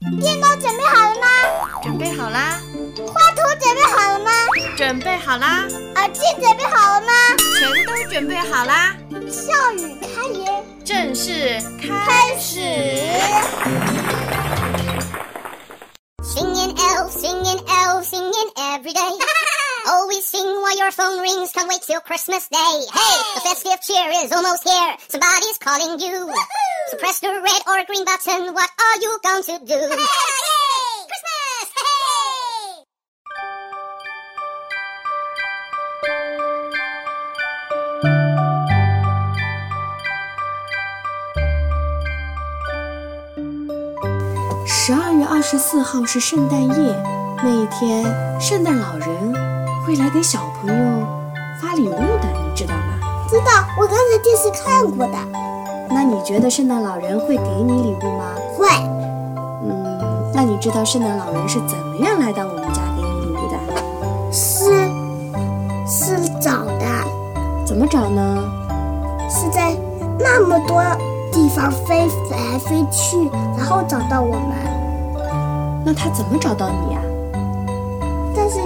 电脑准备好了吗？准备好啦。画图准备好了吗？准备好啦。耳机准备好了吗？全都准备好啦。笑语开言，正式开始。Singing elf, singing elf, singing every day. Always sing while your phone rings. Can't wait till Christmas Day. Hey, the festive cheer is almost here. Somebody's calling you. So press the red or green button. What are you going to do? Christmas! Hey! 十二月二十四号是圣诞夜，那一天，圣诞老人会来给小朋友发礼物的，你知道吗？知道，我刚才电视看过的。那你觉得圣诞老人会给你礼物吗？会。嗯，那你知道圣诞老人是怎么样来到我们家给你礼物的？是，是找的。怎么找呢？是在那么多地方飞来飞去，然后找到我们。那他怎么找到你呀？但是，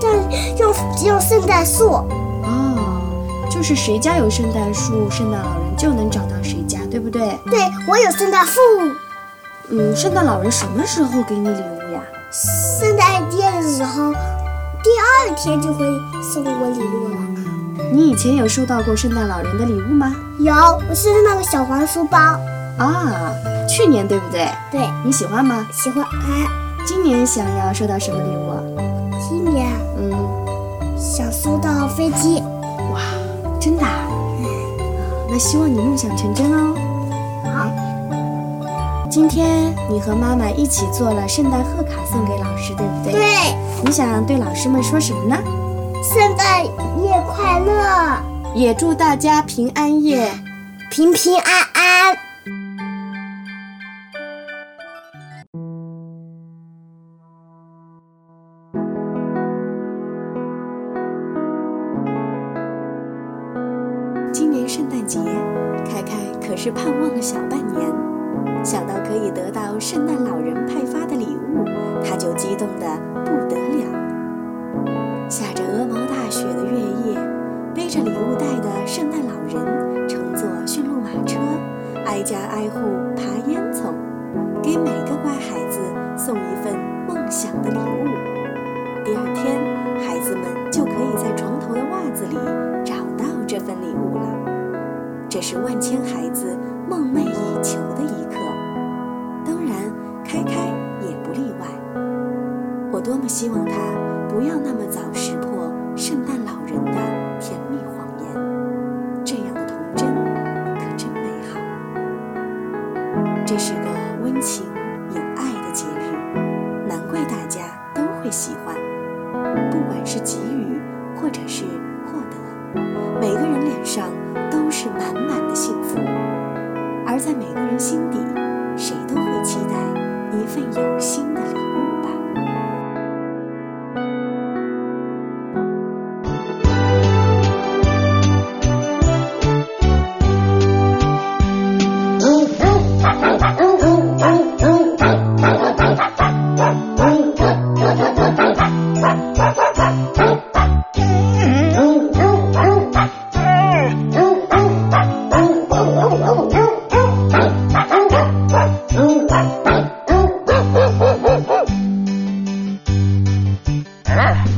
但用只有圣诞树。哦，就是谁家有圣诞树，圣诞老人就能找到谁家，对不对？对，我有圣诞树。嗯，圣诞老人什么时候给你礼物呀？圣诞节的时候，第二天就会送我礼物了。你以前有收到过圣诞老人的礼物吗？有，我是那个小黄书包。啊，去年对不对？对。你喜欢吗？喜欢。哎，今年想要收到什么礼物？今年，嗯，想收到飞机。希望你梦想成真哦。好。今天你和妈妈一起做了圣诞贺卡送给老师，对不对？对。你想对老师们说什么呢？圣诞夜快乐！也祝大家平安夜，平平安安。节，凯凯可是盼望了小半年，想到可以得到圣诞老人派发的礼物，他就激动的不得了。下着鹅毛大雪的月夜，背着礼物袋的圣诞老人乘坐驯鹿马车，挨家挨户爬烟囱，给每个乖这是万千孩子梦寐以求的一刻，当然，开开也不例外。我多么希望他不要那么早识破圣诞老人的甜蜜谎言，这样的童真可真美好。这是个温情有爱的节日，难怪大家都会喜欢。不管是给予或者是获得，每个人脸上是满满的幸福。而在每个人心底谁都 Yeah.